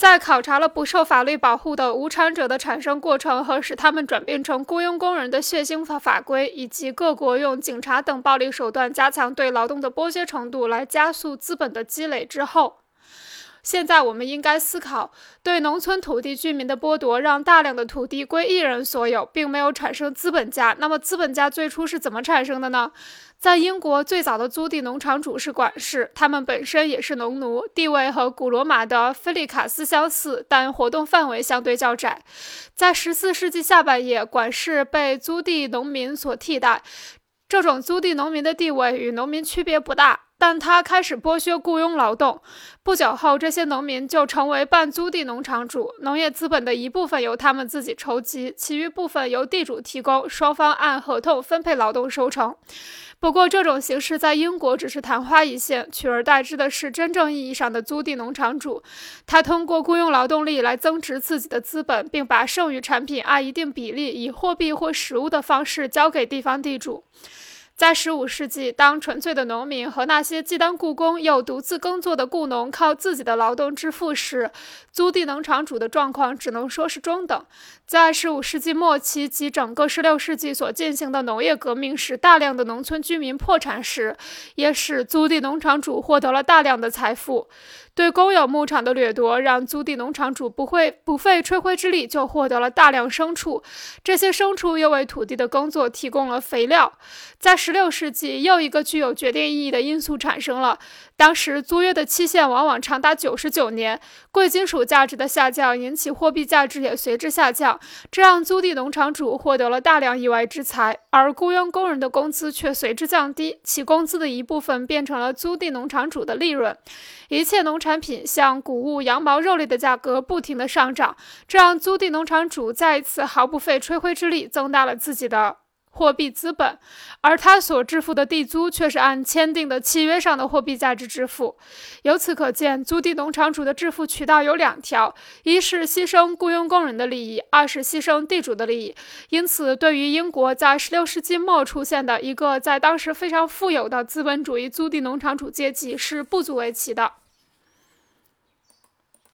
在考察了不受法律保护的无产者的产生过程和使他们转变成雇佣工人的血腥法法规，以及各国用警察等暴力手段加强对劳动的剥削程度来加速资本的积累之后，现在我们应该思考，对农村土地居民的剥夺让大量的土地归一人所有，并没有产生资本家。那么，资本家最初是怎么产生的呢？在英国，最早的租地农场主是管事，他们本身也是农奴，地位和古罗马的菲利卡斯相似，但活动范围相对较窄。在十四世纪下半叶，管事被租地农民所替代。这种租地农民的地位与农民区别不大。但他开始剥削雇佣劳动，不久后，这些农民就成为半租地农场主。农业资本的一部分由他们自己筹集，其余部分由地主提供，双方按合同分配劳动收成。不过，这种形式在英国只是昙花一现，取而代之的是真正意义上的租地农场主。他通过雇佣劳动力来增值自己的资本，并把剩余产品按一定比例以货币或实物的方式交给地方地主。在十五世纪，当纯粹的农民和那些既当雇工又独自耕作的雇农靠自己的劳动致富时，租地农场主的状况只能说是中等。在十五世纪末期及整个十六世纪所进行的农业革命使大量的农村居民破产时，也使租地农场主获得了大量的财富。对公有牧场的掠夺，让租地农场主不会不费吹灰之力就获得了大量牲畜，这些牲畜又为土地的耕作提供了肥料。在十十六世纪，又一个具有决定意义的因素产生了。当时租约的期限往往长达九十九年，贵金属价值的下降引起货币价值也随之下降，这让租地农场主获得了大量意外之财，而雇佣工人的工资却随之降低，其工资的一部分变成了租地农场主的利润。一切农产品，像谷物、羊毛、肉类的价格不停地上涨，这让租地农场主再一次毫不费吹灰之力增大了自己的。货币资本，而他所支付的地租却是按签订的契约上的货币价值支付。由此可见，租地农场主的致富渠道有两条：一是牺牲雇佣工人的利益，二是牺牲地主的利益。因此，对于英国在16世纪末出现的一个在当时非常富有的资本主义租地农场主阶级是不足为奇的。